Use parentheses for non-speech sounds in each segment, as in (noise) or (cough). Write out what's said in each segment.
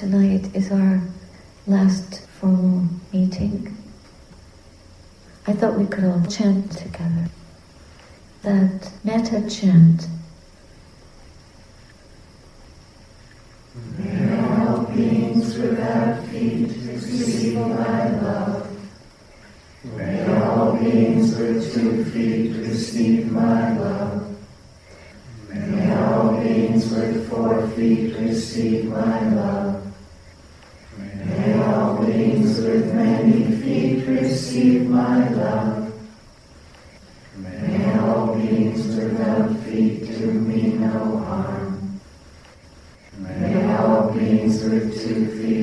tonight is our last formal meeting, I thought we could all chant together that metta chant. May all beings without feet receive my love. May all beings with two feet receive my love. May all beings with four feet receive my love. Receive my love. May all beings without feet do me no harm. May all beings with two feet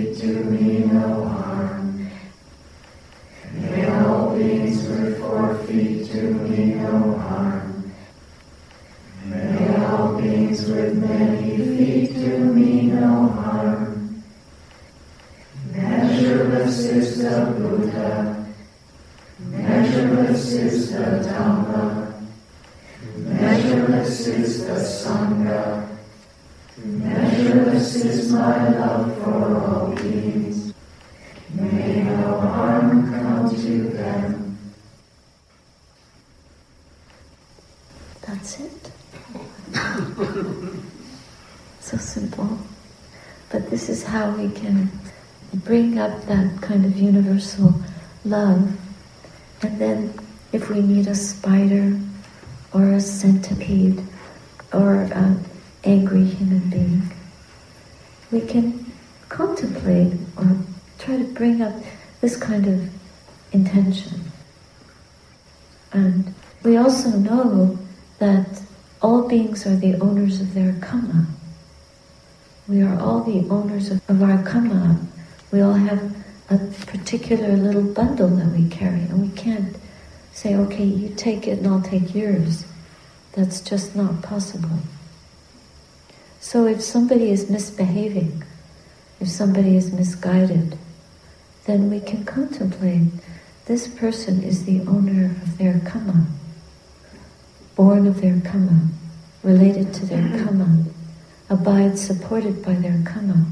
That's it. so simple. But this is how we can bring up that kind of universal love. And then if we meet a spider or a centipede or an angry human being, we can contemplate or try to bring up this kind of intention. And we also know that all beings are the owners of their karma. We are all the owners of, of our karma. We all have a particular little bundle that we carry, and we can't say, okay, you take it and I'll take yours. That's just not possible. So if somebody is misbehaving, if somebody is misguided, then we can contemplate this person is the owner of their karma, born of their karma, related to their karma, abides supported by their karma.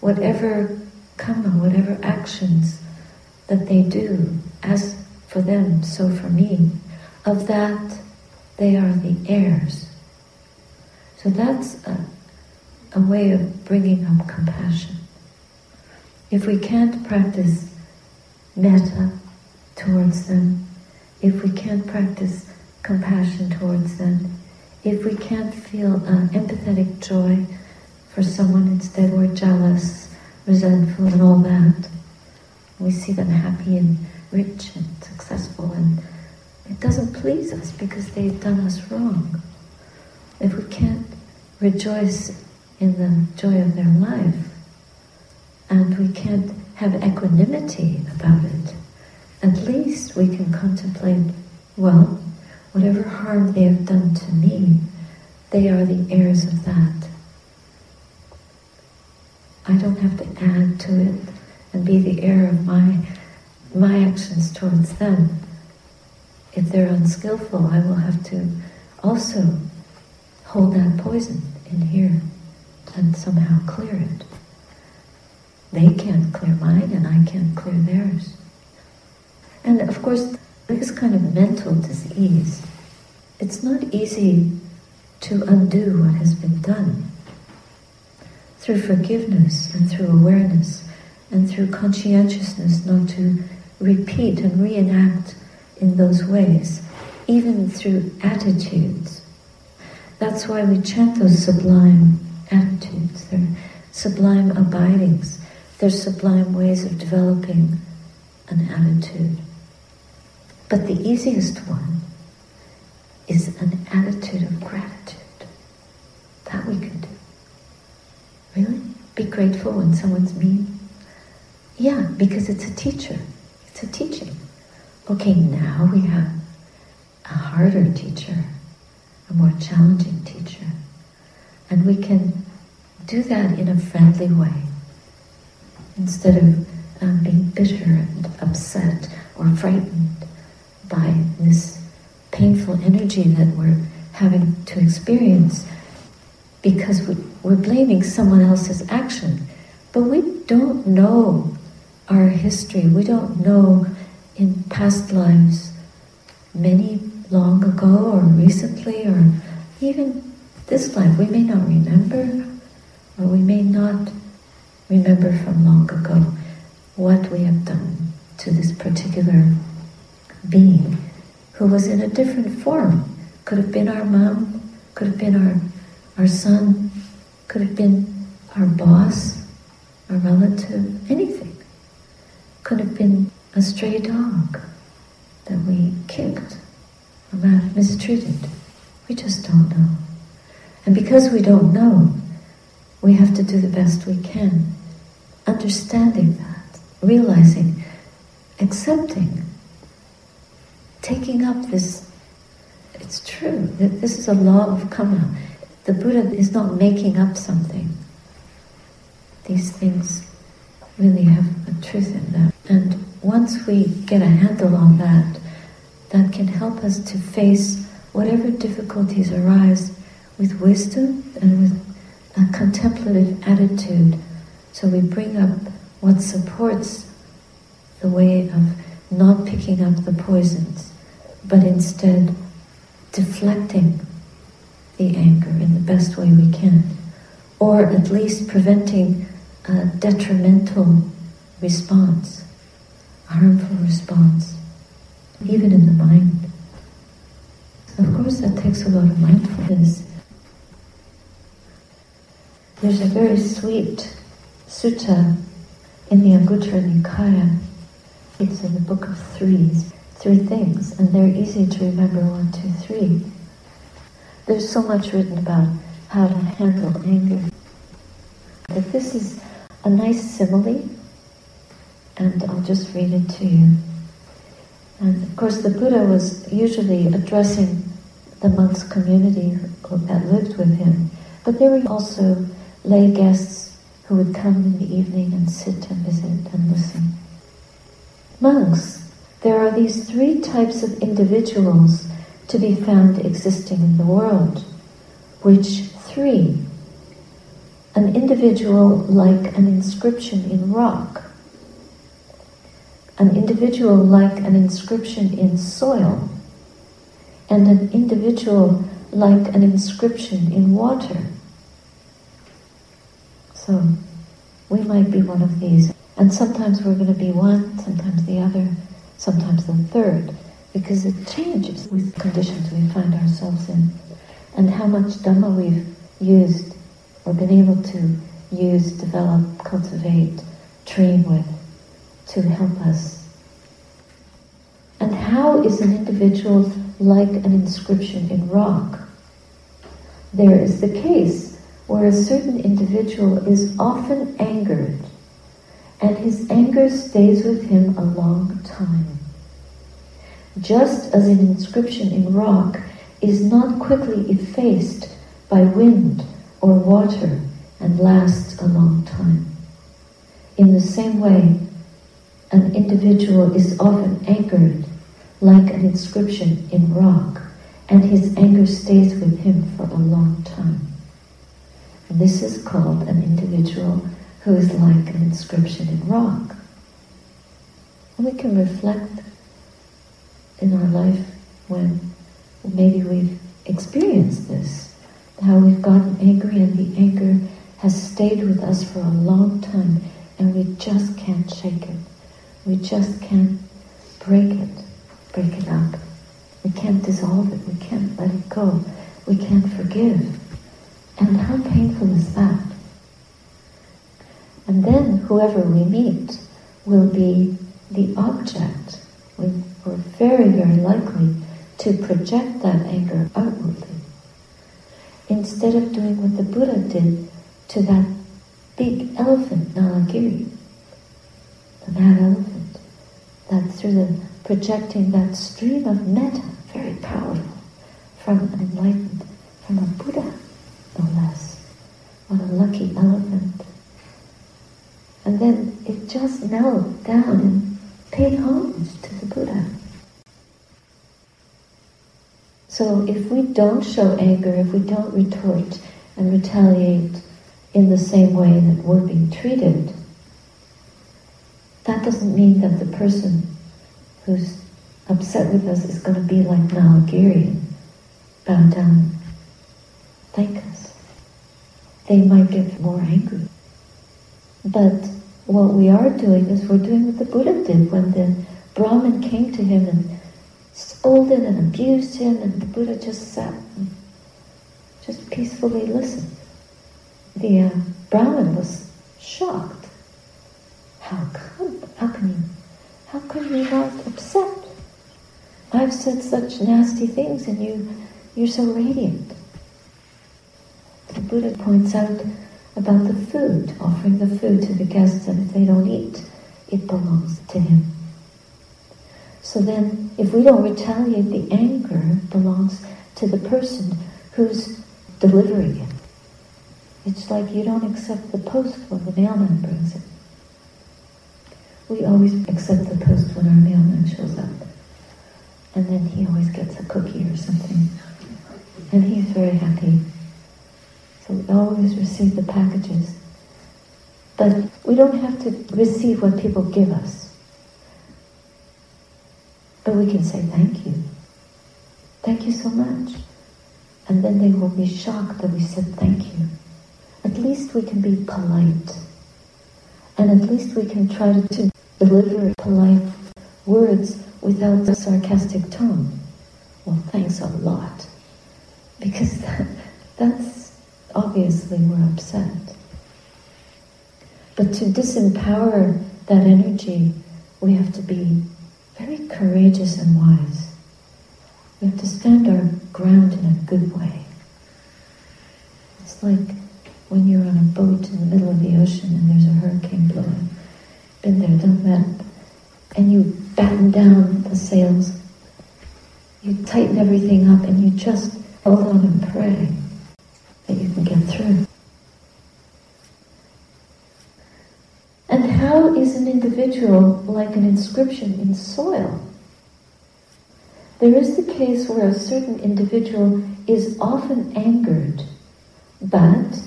Whatever karma, whatever actions that they do, as for them, so for me, of that they are the heirs. So that's a, a way of bringing up compassion. If we can't practice metta towards them, if we can't practice compassion towards them, if we can't feel uh, empathetic joy for someone, instead we're jealous, resentful, and all that, we see them happy and rich and successful, and it doesn't please us because they've done us wrong. If we can't rejoice in the joy of their life, and we can't have equanimity about it, at least we can contemplate, well, whatever harm they have done to me, they are the heirs of that. I don't have to add to it and be the heir of my, my actions towards them. If they're unskillful, I will have to also hold that poison in here and somehow clear it. They can't clear mine and I can't clear theirs. And of course, this kind of mental disease, it's not easy to undo what has been done. Through forgiveness and through awareness and through conscientiousness not to repeat and reenact in those ways, even through attitudes. That's why we chant those sublime attitudes. They're sublime abidings. They're sublime ways of developing an attitude. But the easiest one is an attitude of gratitude. That we can do. Really? Be grateful when someone's mean? Yeah, because it's a teacher. It's a teaching. Okay, now we have a harder teacher, a more challenging teacher. And we can do that in a friendly way. Instead of um, being bitter and upset or frightened by this painful energy that we're having to experience because we, we're blaming someone else's action But we don't know our history. We don't know in past lives, many long ago or recently or even this life, we may not remember or we may not remember from long ago what we have done to this particular being who was in a different form. Could have been our mom, could have been our, our son, could have been our boss, our relative, anything. Could have been a stray dog that we kicked or mistreated. We just don't know. And because we don't know, we have to do the best we can, understanding that, realizing, accepting, taking up this. It's true that this is a law of karma. The Buddha is not making up something. These things really have a truth in them. And once we get a handle on that, that can help us to face whatever difficulties arise with wisdom and with a contemplative attitude. So we bring up what supports the way of not picking up the poisons, but instead deflecting the anger in the best way we can, or at least preventing a detrimental response, a harmful response, even in the mind. Of course, that takes a lot of mindfulness. There's a very sweet sutta in the Anguttara Nikaya. It's in the book of threes, three things, and they're easy to remember one, two, three. There's so much written about how to handle anger. But this is a nice simile, and I'll just read it to you. And of course, the Buddha was usually addressing the monks' community that lived with him, but there were also lay guests who would come in the evening and sit and visit and listen. Monks, there are these three types of individuals to be found existing in the world. Which three? An individual like an inscription in rock, an individual like an inscription in soil, and an individual like an inscription in water. So we might be one of these. And sometimes we're going to be one, sometimes the other, sometimes the third, because it changes with conditions we find ourselves in. And how much Dhamma we've used or been able to use, develop, cultivate, train with to help us. And how is an individual like an inscription in rock? There is the case where a certain individual is often angered, and his anger stays with him a long time. Just as an inscription in rock is not quickly effaced by wind or water and lasts a long time. In the same way, an individual is often angered like an inscription in rock, and his anger stays with him for a long time. And This is called an individual who is like an inscription in rock. And we can reflect in our life when maybe we've experienced this, how we've gotten angry and the anger has stayed with us for a long time and we just can't shake it. We just can't break it, break it up. We can't dissolve it. We can't let it go. We can't forgive. And how painful is that? And then whoever we meet will be the object. We, are very, very likely to project that anger outwardly. Instead of doing what the Buddha did to that big elephant, Nalagiri, the mad elephant, that through the projecting that stream of metta, very powerful, from an enlightened, from a Buddha, no less. What a lucky elephant. And then it just melted down paid homage to the Buddha. So if we don't show anger, if we don't retort and retaliate in the same way that we're being treated, that doesn't mean that the person who's upset with us is going to be like Nalagiri bow down, thank us. They might get more angry. But what we are doing is we're doing what the Buddha did when the Brahmin came to him and scolded and abused him, and the Buddha just sat and just peacefully listened. The uh, Brahmin was shocked. How come? How can you? How come you not upset? I've said such nasty things, and you, you're so radiant. The Buddha points out about the food, offering the food to the guests, and if they don't eat, it belongs to him. So then, if we don't retaliate, the anger belongs to the person who's delivering it. It's like you don't accept the post when the mailman brings it. We always accept the post when our mailman shows up. And then he always gets a cookie or something. And he's very happy. So we always receive the packages. But we don't have to receive what people give us. But we can say thank you. Thank you so much. And then they will be shocked that we said thank you. At least we can be polite. And at least we can try to deliver polite words without a sarcastic tone. Well, thanks a lot. Because that, (laughs) that's obviously we're upset. But to disempower that energy, we have to be very courageous and wise. We have to stand our ground in a good way. It's like when you're on a boat in the middle of the ocean and there's a hurricane blowing. Been there, done that. And you batten down the sails. You tighten everything up and you just hold on and pray that you can get through. And how is an individual like an inscription in soil? There is the case where a certain individual is often angered, but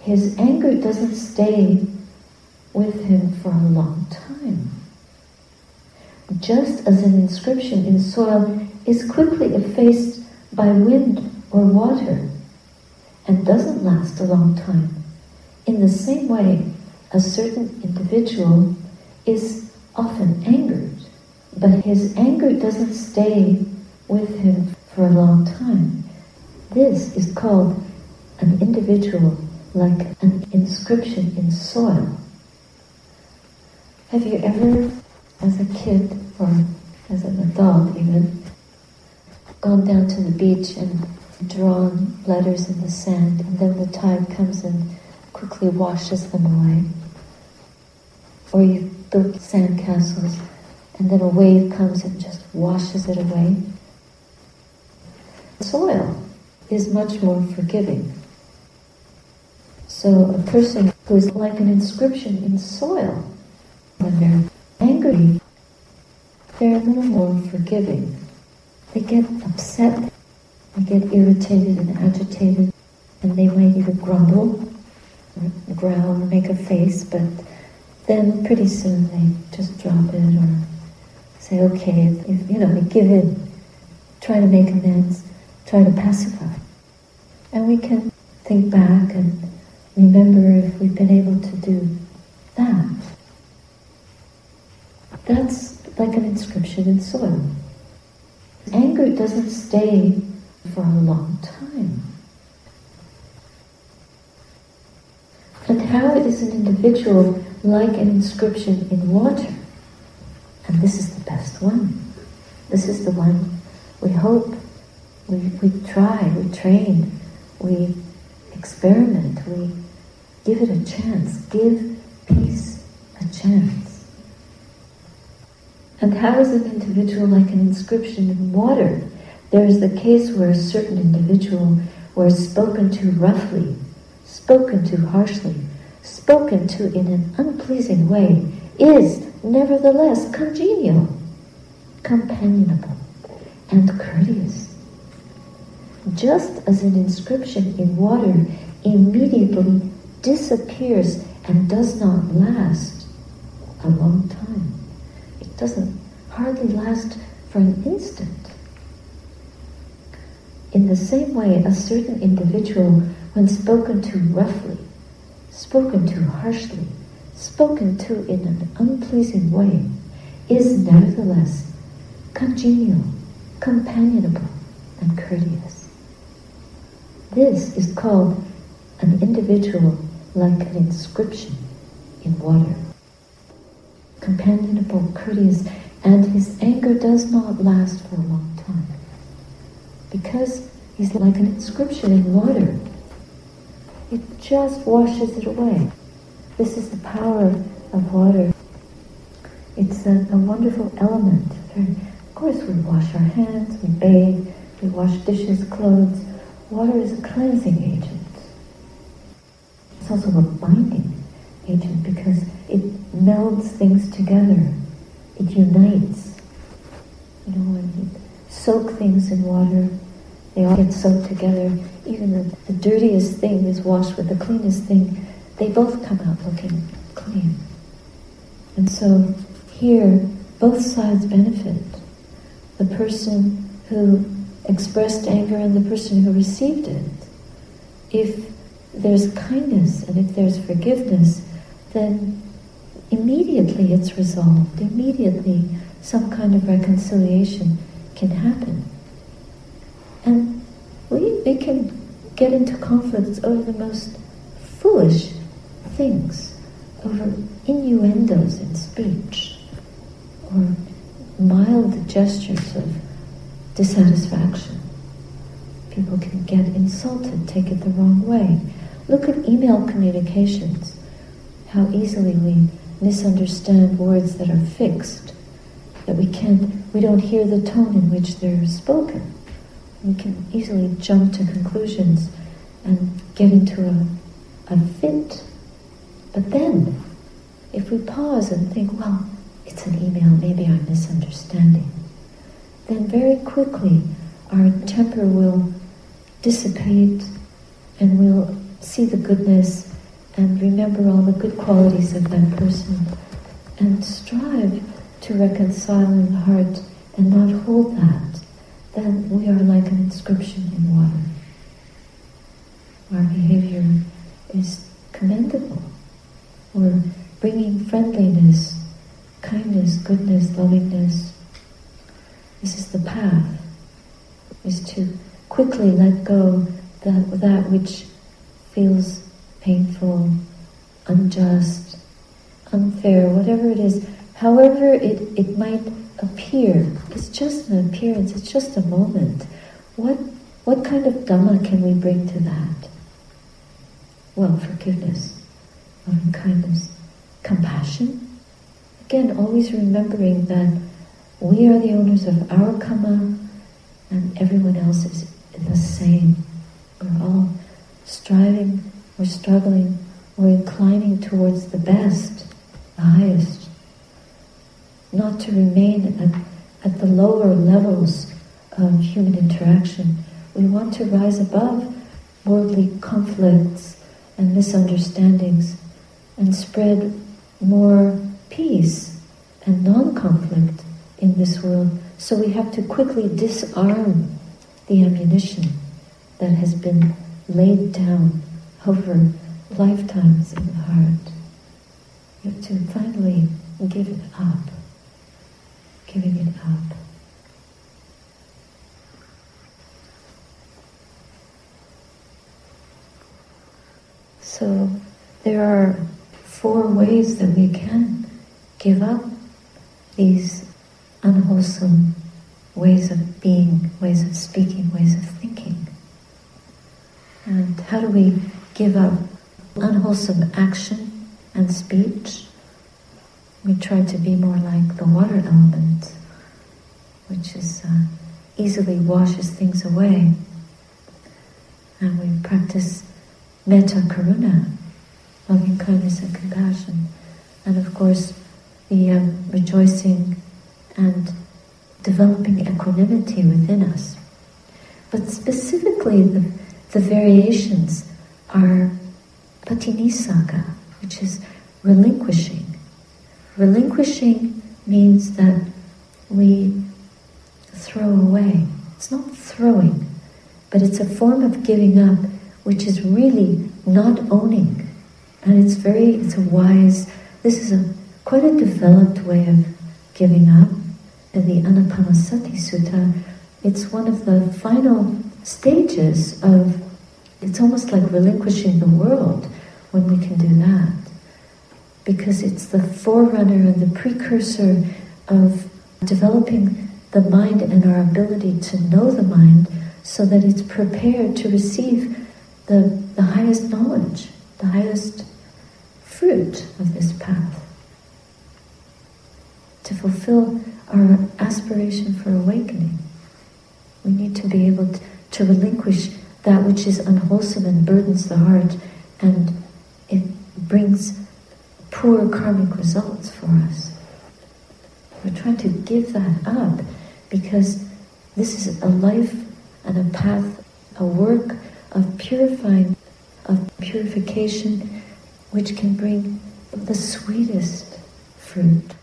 his anger doesn't stay with him for a long time. Just as an inscription in soil is quickly effaced by wind or water and doesn't last a long time, in the same way, a certain individual is often angered, but his anger doesn't stay with him for a long time. This is called an individual like an inscription in soil. Have you ever, as a kid or as an adult even, gone down to the beach and drawn letters in the sand and then the tide comes and quickly washes them away? Or you've built sand castles and then a wave comes and just washes it away. Soil is much more forgiving. So a person who is like an inscription in soil, when they're angry, they're a little more forgiving. They get upset, they get irritated and agitated, and they might even grumble, or growl, or make a face, but then pretty soon they just drop it or say, okay, if, you know, they give in, try to make amends, try to pacify. And we can think back and remember if we've been able to do that. That's like an inscription in soil. Anger doesn't stay for a long time. And how is an individual like an inscription in water? And this is the best one. This is the one we hope, we, we try, we train, we experiment, we give it a chance. Give peace a chance. And how is an individual like an inscription in water? There is the case where a certain individual was spoken to roughly, spoken to harshly, spoken to in an unpleasing way, is nevertheless congenial, companionable, and courteous. Just as an inscription in water immediately disappears and does not last a long time. It doesn't hardly last for an instant. In the same way, a certain individual, when spoken to roughly, spoken to harshly, spoken to in an unpleasing way, is nevertheless congenial, companionable, and courteous. This is called an individual like an inscription in water. Companionable, courteous, and his anger does not last for a long time. Because he's like an inscription in water. It just washes it away. This is the power of water. It's a, a wonderful element. Of course, we wash our hands, we bathe, we wash dishes, clothes. Water is a cleansing agent. It's also a binding agent because it melds things together. It unites. You know, when you soak things in water, they all get soaked together. Even the, the dirtiest thing is washed with the cleanest thing. They both come out looking clean. And so here, both sides benefit. The person who expressed anger and the person who received it. If there's kindness and if there's forgiveness, then immediately it's resolved. Immediately some kind of reconciliation can happen. And we, we can get into conflicts over the most foolish things, over innuendos in speech or mild gestures of dissatisfaction. People can get insulted, take it the wrong way. Look at email communications, how easily we misunderstand words that are fixed, that we can't, we don't hear the tone in which they're spoken. We can easily jump to conclusions and get into a, a fit. But then, if we pause and think, well, it's an email, maybe I'm misunderstanding, then very quickly our temper will dissipate and we'll see the goodness and remember all the good qualities of that person and strive to reconcile in the heart and not hold that, then we are like an inscription in water. Our behavior is commendable. We're bringing friendliness kindness, goodness, lovingness. This is the path, is to quickly let go that, that which feels painful, unjust, unfair, whatever it is, however it, it might appear. It's just an appearance, it's just a moment. What, what kind of Dhamma can we bring to that? Well, forgiveness, loving kindness, compassion, Again, always remembering that we are the owners of our karma and everyone else is the same. We're all striving, we're struggling, we're inclining towards the best, the highest. Not to remain at, at the lower levels of human interaction. We want to rise above worldly conflicts and misunderstandings and spread more peace and non-conflict in this world. So we have to quickly disarm the ammunition that has been laid down over lifetimes in the heart. You have to finally give it up, giving it up. So there are four ways that we can give up these unwholesome ways of being, ways of speaking, ways of thinking. And how do we give up unwholesome action and speech? We try to be more like the water element, which is uh, easily washes things away. And we practice metta karuna, loving kindness and compassion. And of course, the um, rejoicing and developing equanimity within us. But specifically, the, the variations are patinissagga, which is relinquishing. Relinquishing means that we throw away. It's not throwing, but it's a form of giving up which is really not owning. And it's very, it's a wise, this is a quite a developed way of giving up. In the Anapanasati Sutta, it's one of the final stages of, it's almost like relinquishing the world when we can do that. Because it's the forerunner and the precursor of developing the mind and our ability to know the mind so that it's prepared to receive the, the highest knowledge, the highest fruit of this path. To fulfill our aspiration for awakening, we need to be able to, to relinquish that which is unwholesome and burdens the heart and it brings poor karmic results for us. We're trying to give that up because this is a life and a path, a work of purifying, of purification, which can bring the sweetest fruit,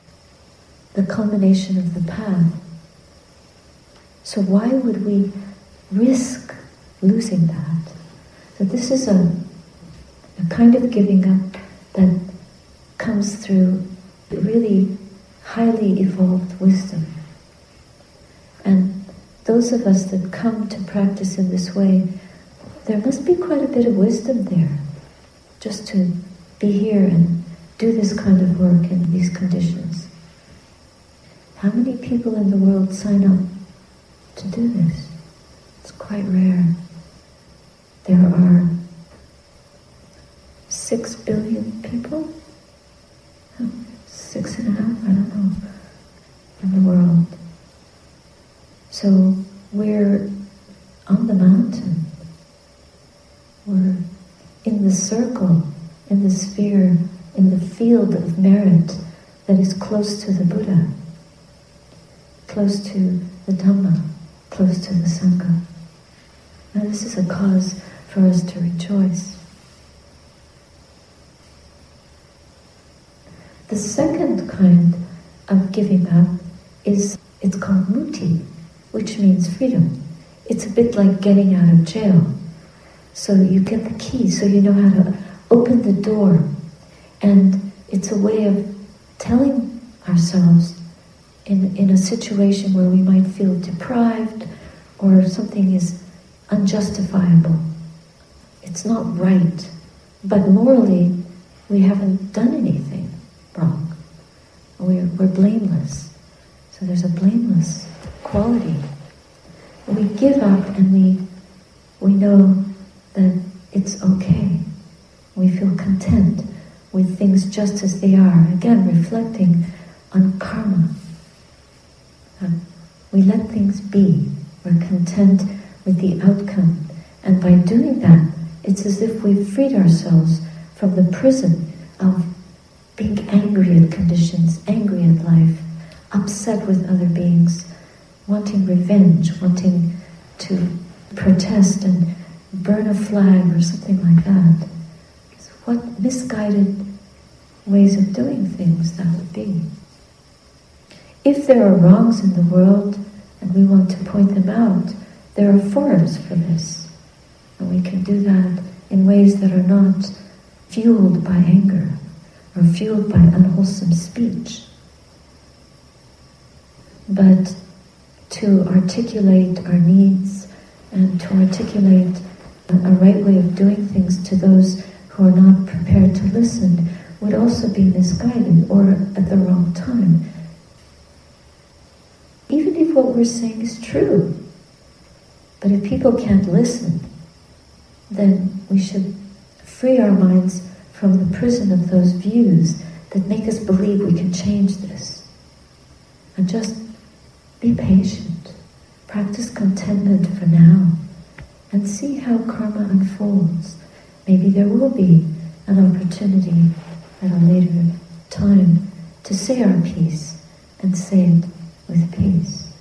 the culmination of the path. So why would we risk losing that? So this is a, a kind of giving up that comes through really highly evolved wisdom. And those of us that come to practice in this way, there must be quite a bit of wisdom there just to be here and do this kind of work in these conditions. How many people in the world sign up to do this? It's quite rare. There are six billion people, six and a half, I don't know, in the world. So we're on the mountain. We're in the circle, in the sphere, in the field of merit that is close to the Buddha, close to the Dhamma, close to the Sangha. Now this is a cause for us to rejoice. The second kind of giving up is, it's called mutti, which means freedom. It's a bit like getting out of jail. So you get the key, so you know how to open the door. And it's a way of telling ourselves in, in a situation where we might feel deprived or something is unjustifiable. It's not right. But morally, we haven't done anything wrong. We're, we're blameless. So there's a blameless quality. We give up and we, we know that it's okay. We feel content with things just as they are. Again, reflecting on karma. Uh, we let things be. We're content with the outcome. And by doing that, it's as if we've freed ourselves from the prison of being angry at conditions, angry at life, upset with other beings, wanting revenge, wanting to protest and burn a flag or something like that. So what misguided ways of doing things that would be. If there are wrongs in the world and we want to point them out, there are forums for this. And we can do that in ways that are not fueled by anger or fueled by unwholesome speech. But to articulate our needs and to articulate a right way of doing things to those who are not prepared to listen would also be misguided or at the wrong time. Even if what we're saying is true, but if people can't listen, then we should free our minds from the prison of those views that make us believe we can change this. And just be patient. Practice contentment for now and see how karma unfolds. Maybe there will be an opportunity at a later time to say our piece and say it with peace.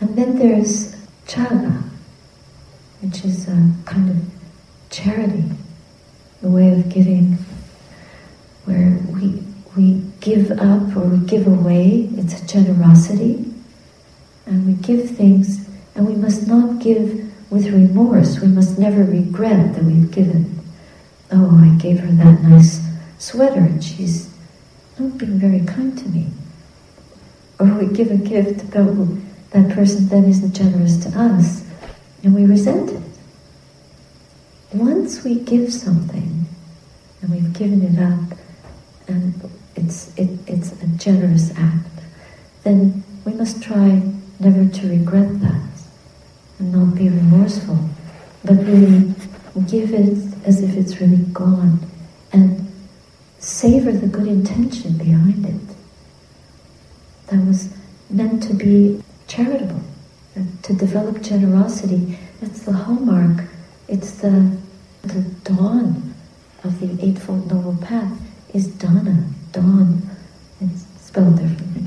And then there's chaga, which is a kind of charity, a way of giving where we, we give up or we give away. It's a generosity. And we give things, and we must not give with remorse. We must never regret that we've given. Oh, I gave her that nice sweater and she's not being very kind to me. Or we give a gift, but that person then isn't generous to us, and we resent it. Once we give something, and we've given it up, and it's, it, it's a generous act, then we must try never to regret that and not be remorseful, but really give it as if it's really gone and savor the good intention behind it. That was meant to be charitable, to develop generosity. That's the hallmark. It's the, the dawn of the Eightfold Noble Path is dana, dawn. It's spelled differently.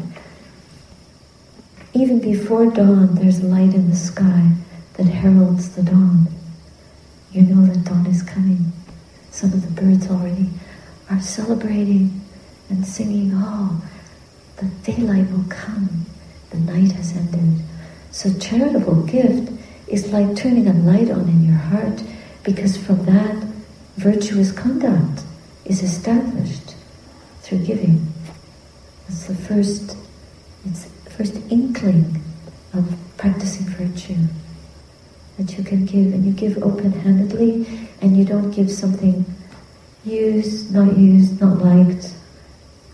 Even before dawn, there's light in the sky that heralds the dawn. You know that dawn is coming. Some of the birds already are celebrating and singing, oh, the daylight will come, the night has ended. So charitable gift is like turning a light on in your heart because from that virtuous conduct is established through giving. It's the first, it's the first inkling of practicing virtue that you can give, and you give open-handedly, and you don't give something used, not used, not liked,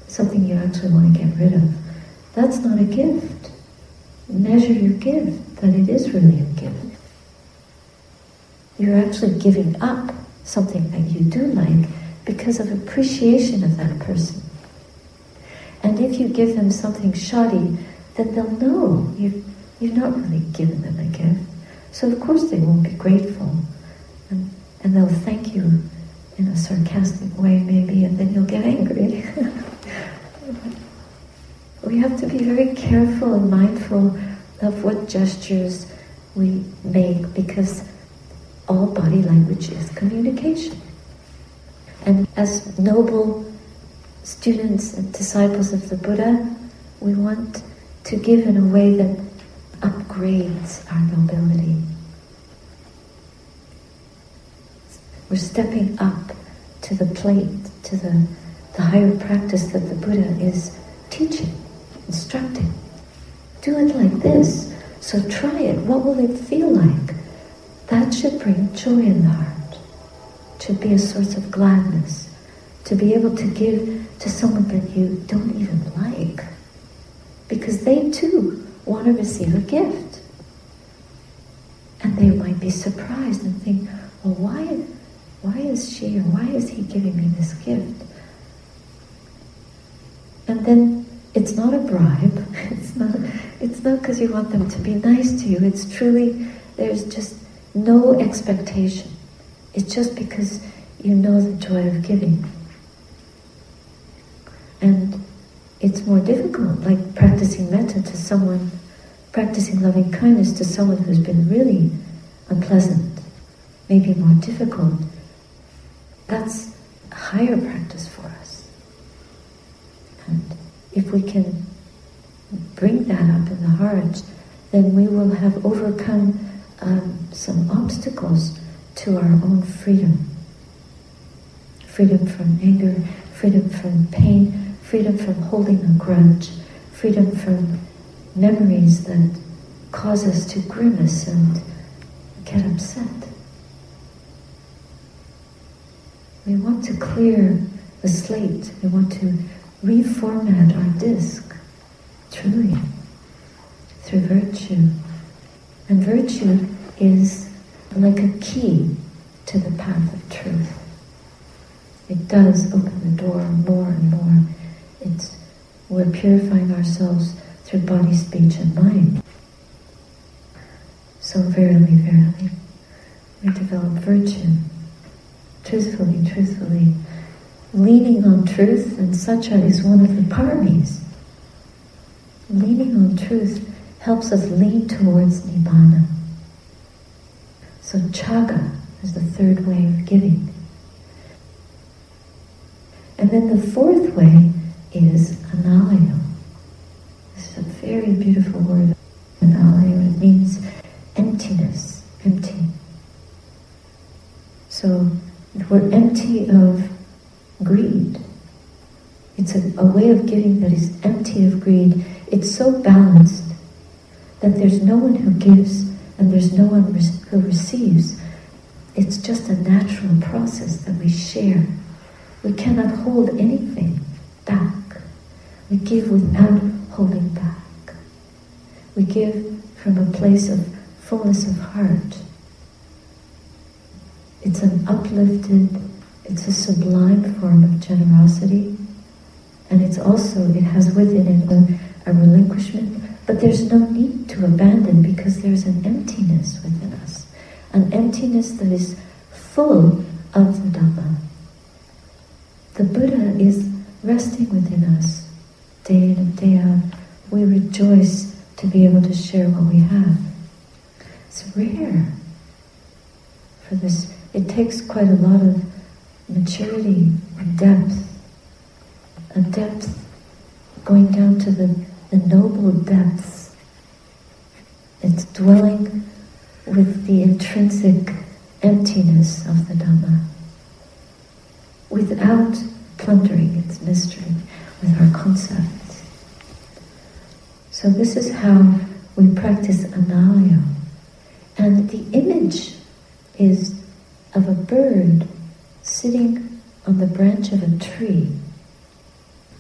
something you actually want to get rid of. That's not a gift. Measure your gift, that it is really a gift. You're actually giving up something that you do like because of appreciation of that person. And if you give them something shoddy, then they'll know you've, you've not really given them a gift. So of course they won't be grateful. And, and they'll thank you in a sarcastic way maybe, and then you'll get angry. (laughs) we have to be very careful and mindful of what gestures we make because all body language is communication. And as noble students and disciples of the Buddha, we want to give in a way that upgrades our nobility. We're stepping up to the plate, to the, the higher practice that the Buddha is. Do it like this. So try it. What will it feel like? That should bring joy in the heart. Should be a source of gladness. To be able to give to someone that you don't even like. Because they too want to receive a gift. And they might be surprised and think, well, why, why is she or why is he giving me this gift? And then it's not a bribe. (laughs) It's not. It's not because you want them to be nice to you. It's truly there's just no expectation. It's just because you know the joy of giving. And it's more difficult, like practicing metta to someone, practicing loving kindness to someone who's been really unpleasant, maybe more difficult. That's higher practice for us. And if we can bring that up in the heart, then we will have overcome um, some obstacles to our own freedom. Freedom from anger, freedom from pain, freedom from holding a grudge, freedom from memories that cause us to grimace and get upset. We want to clear the slate. We want to reformat our disc, truly, through virtue. And virtue is like a key to the path of truth. It does open the door more and more it's we're purifying ourselves through body, speech, and mind. So verily, verily, we develop virtue. Truthfully, truthfully, leaning on truth, and satya is one of the paramis. Leaning on truth helps us lean towards nibbana. So chaga is the third way of giving. And then the fourth way is analayo. This is a very beautiful word, analayo. It means emptiness, empty. So we're empty of greed. It's a, a way of giving that is empty of greed. It's so balanced that there's no one who gives and there's no one who receives. It's just a natural process that we share. We cannot hold anything back. We give without holding back. We give from a place of fullness of heart. It's an uplifted, it's a sublime form of generosity. And it's also, it has within it relinquishment, but there's no need to abandon because there's an emptiness within us. An emptiness that is full of the Dhamma. The Buddha is resting within us day in and day out. We rejoice to be able to share what we have. It's rare for this. It takes quite a lot of maturity and depth. A depth going down to the, the noble depths. It's dwelling with the intrinsic emptiness of the Dhamma without plundering its mystery with our concepts. So this is how we practice analayo. And the image is of a bird sitting on the branch of a tree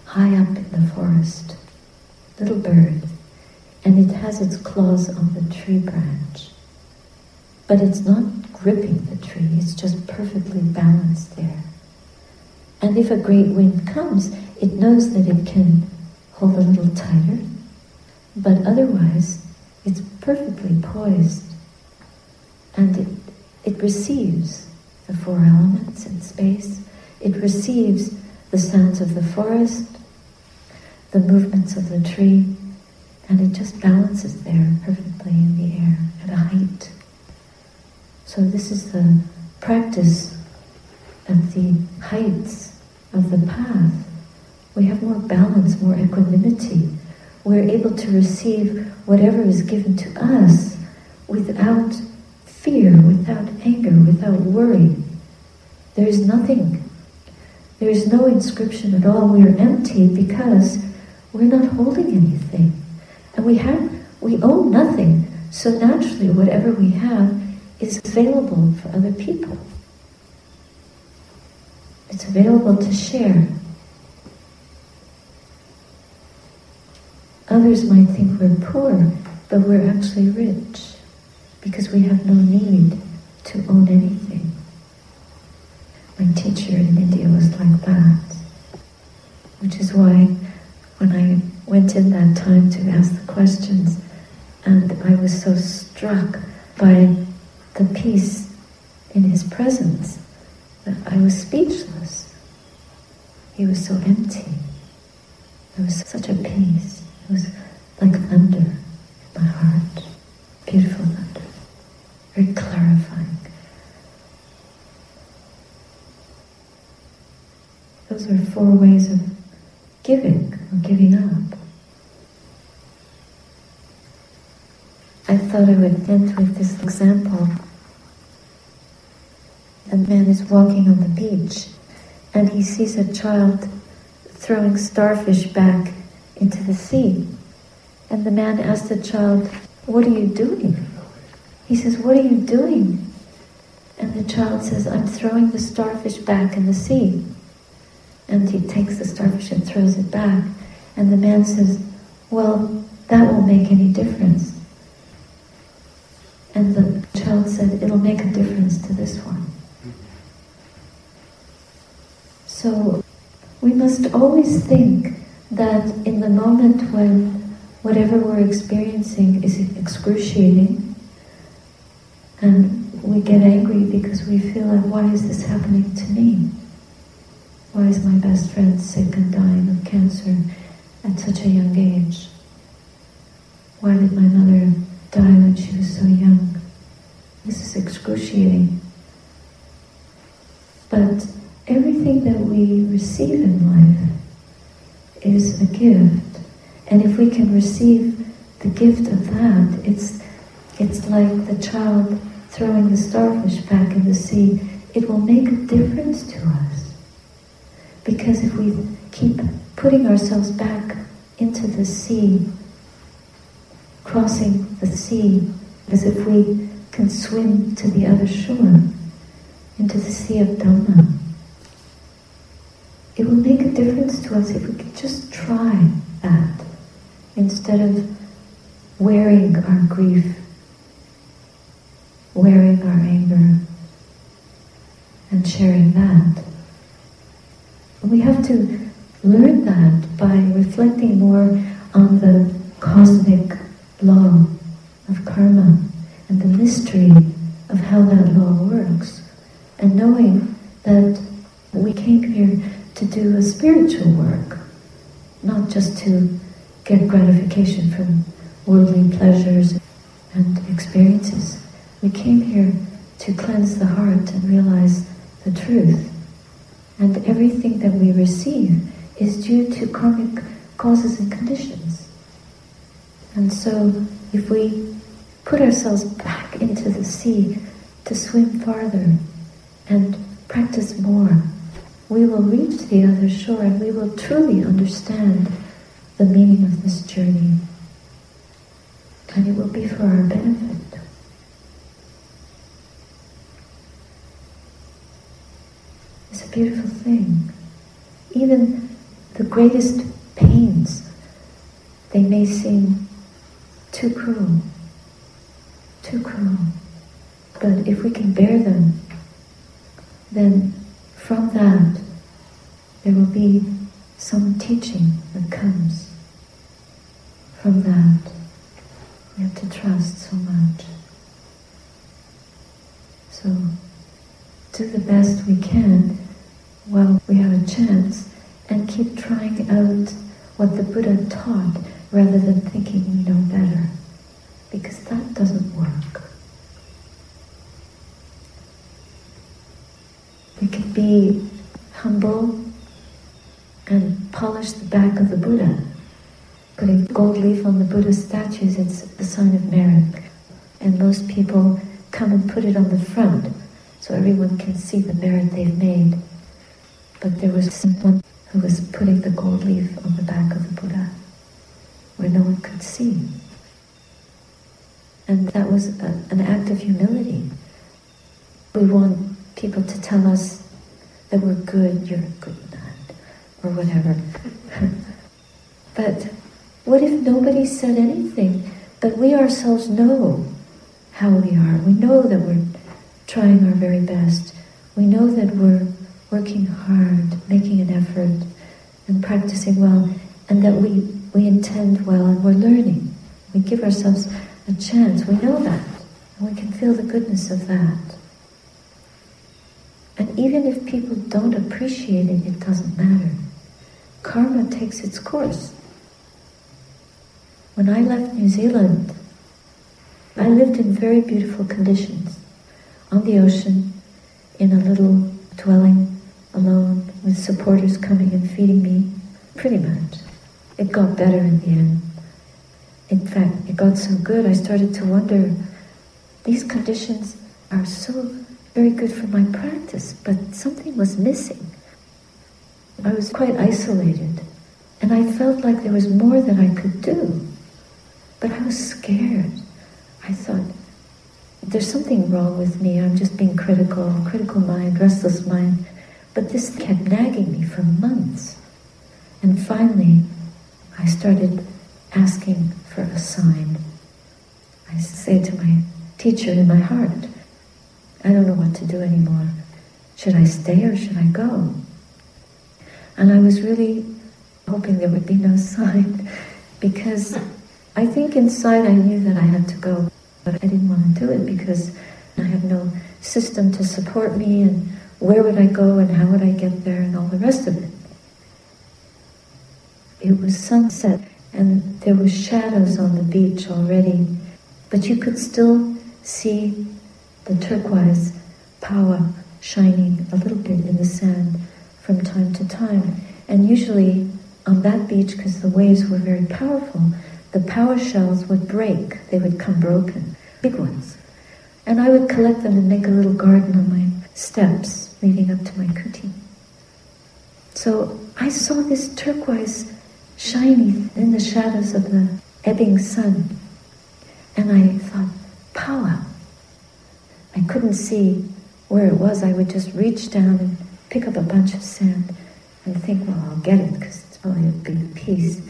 high up in the forest. Little bird. And it has its claws on the tree branch. But it's not gripping the tree, it's just perfectly balanced there. And if a great wind comes, it knows that it can hold a little tighter, but otherwise it's perfectly poised and it, it receives the four elements in space. It receives the sounds of the forest, the movements of the tree, and it just balances there perfectly in the air at a height. So this is the practice of the heights of the path. We have more balance, more equanimity. We're able to receive whatever is given to us without fear, without anger, without worry. There is nothing. There is no inscription at all. We are empty because we're not holding anything. And we have we own nothing. So naturally whatever we have is available for other people. It's available to share. Others might think we're poor, but we're actually rich because we have no need to own anything. My teacher in India was like that, which is why when I went in that time to ask the questions, and I was so struck by the peace in his presence that I was speechless. He was so empty. There was such a peace. It was like thunder in my heart. Beautiful thunder. Very clarifying. Those are four ways of giving giving up. I thought I would end with this example. A man is walking on the beach and he sees a child throwing starfish back into the sea. And the man asks the child, What are you doing? He says, What are you doing? And the child says, I'm throwing the starfish back in the sea. And he takes the starfish and throws it back. And the man says, Well, that won't make any difference. And the child said, It'll make a difference to this one. So we must always think that in the moment when whatever we're experiencing is excruciating and we get angry because we feel like, why is this happening to me? Why is my best friend sick and dying of cancer at such a young age? Why did my mother die when she was so young? This is excruciating. But everything that we receive in life is a gift. And if we can receive the gift of that, it's, it's like the child throwing the starfish back in the sea. It will make a difference to us. Because if we keep putting ourselves back into the sea, crossing the sea as if we can swim to the other shore, into the sea of Dhamma. It will make a difference to us if we could just try that instead of wearing our grief, wearing our anger, and sharing that. We have to learn that by reflecting more on the cosmic law of karma and the mystery of how that law works, and knowing that we came here to do a spiritual work, not just to get gratification from worldly pleasures and experiences. We came here to cleanse the heart and realize the truth. And everything that we receive is due to karmic causes and conditions. And so if we put ourselves back into the sea to swim farther and practice more, we will reach the other shore and we will truly understand the meaning of this journey. And it will be for our benefit. It's a beautiful thing. Even the greatest pains, they may seem too cruel, too cruel. But if we can bear them, then from that there will be some teaching that comes from that. We have to trust so much. So do the best we can while we have a chance and keep trying out what the Buddha taught rather than thinking we know better. Because that doesn't work. We can be humble and polish the back of the Buddha. Putting gold leaf on the Buddha statues, it's a sign of merit. And most people come and put it on the front so everyone can see the merit they've made. But there was someone who was putting the gold leaf on the back of the Buddha where no one could see. And that was a, an act of humility. We want people to tell us that we're good, you're a good nut, or whatever. (laughs) but what if nobody said anything? But we ourselves know how we are. We know that we're trying our very best. We know that we're working hard, making an effort, and practicing well, and that we, we intend well and we're learning. We give ourselves a chance. We know that. And we can feel the goodness of that. And even if people don't appreciate it, it doesn't matter. Karma takes its course. When I left New Zealand, I lived in very beautiful conditions on the ocean in a little dwelling alone with supporters coming and feeding me. Pretty much. It got better in the end. In fact, it got so good I started to wonder these conditions are so very good for my practice, but something was missing. I was quite isolated, and I felt like there was more that I could do. But I was scared. I thought, there's something wrong with me. I'm just being critical, critical mind, restless mind. But this kept nagging me for months. And finally, I started asking for a sign. I say to my teacher in my heart, I don't know what to do anymore. Should I stay or should I go? And I was really hoping there would be no (laughs) sign because I think inside I knew that I had to go, but I didn't want to do it because I had no system to support me and where would I go and how would I get there and all the rest of it. It was sunset and there were shadows on the beach already, but you could still see the turquoise paua shining a little bit in the sand from time to time. And usually on that beach, because the waves were very powerful, the paua shells would break. They would come broken, big ones. And I would collect them and make a little garden on my steps leading up to my kuti. So I saw this turquoise shiny in the shadows of the ebbing sun. And I thought, paua. I couldn't see where it was. I would just reach down and pick up a bunch of sand and think, well, I'll get it because it's probably a big piece.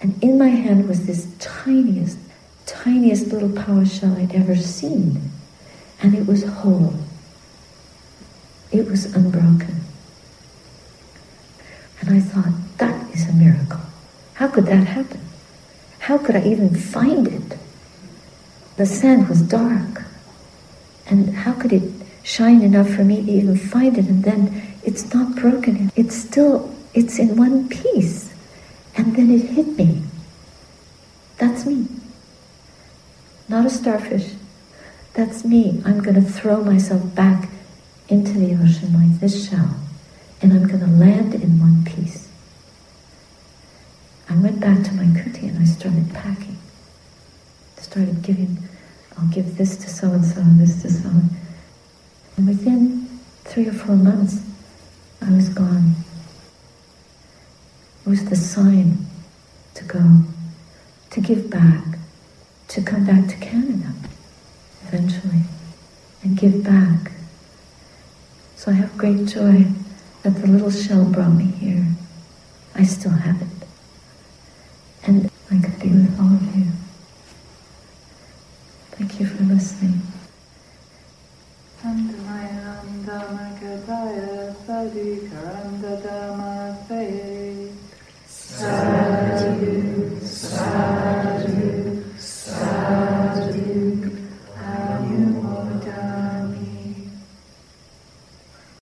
And in my hand was this tiniest, tiniest little paua shell I'd ever seen. And it was whole. It was unbroken. And I thought, that is a miracle. How could that happen? How could I even find it? The sand was dark. And how could it shine enough for me to even find it? And then it's not broken. It's still, it's in one piece. And then it hit me. That's me. Not a starfish. That's me. I'm going to throw myself back into the ocean like this shell. And I'm going to land in one piece. I went back to my kuti and I started packing. Started giving, I'll give this to so and so and this to so and And within three or four months, I was gone. It was the sign to go, to give back, to come back to Canada eventually and give back. I have great joy that the little shell brought me here. I still have it. And I could be with all of you. Thank you for listening.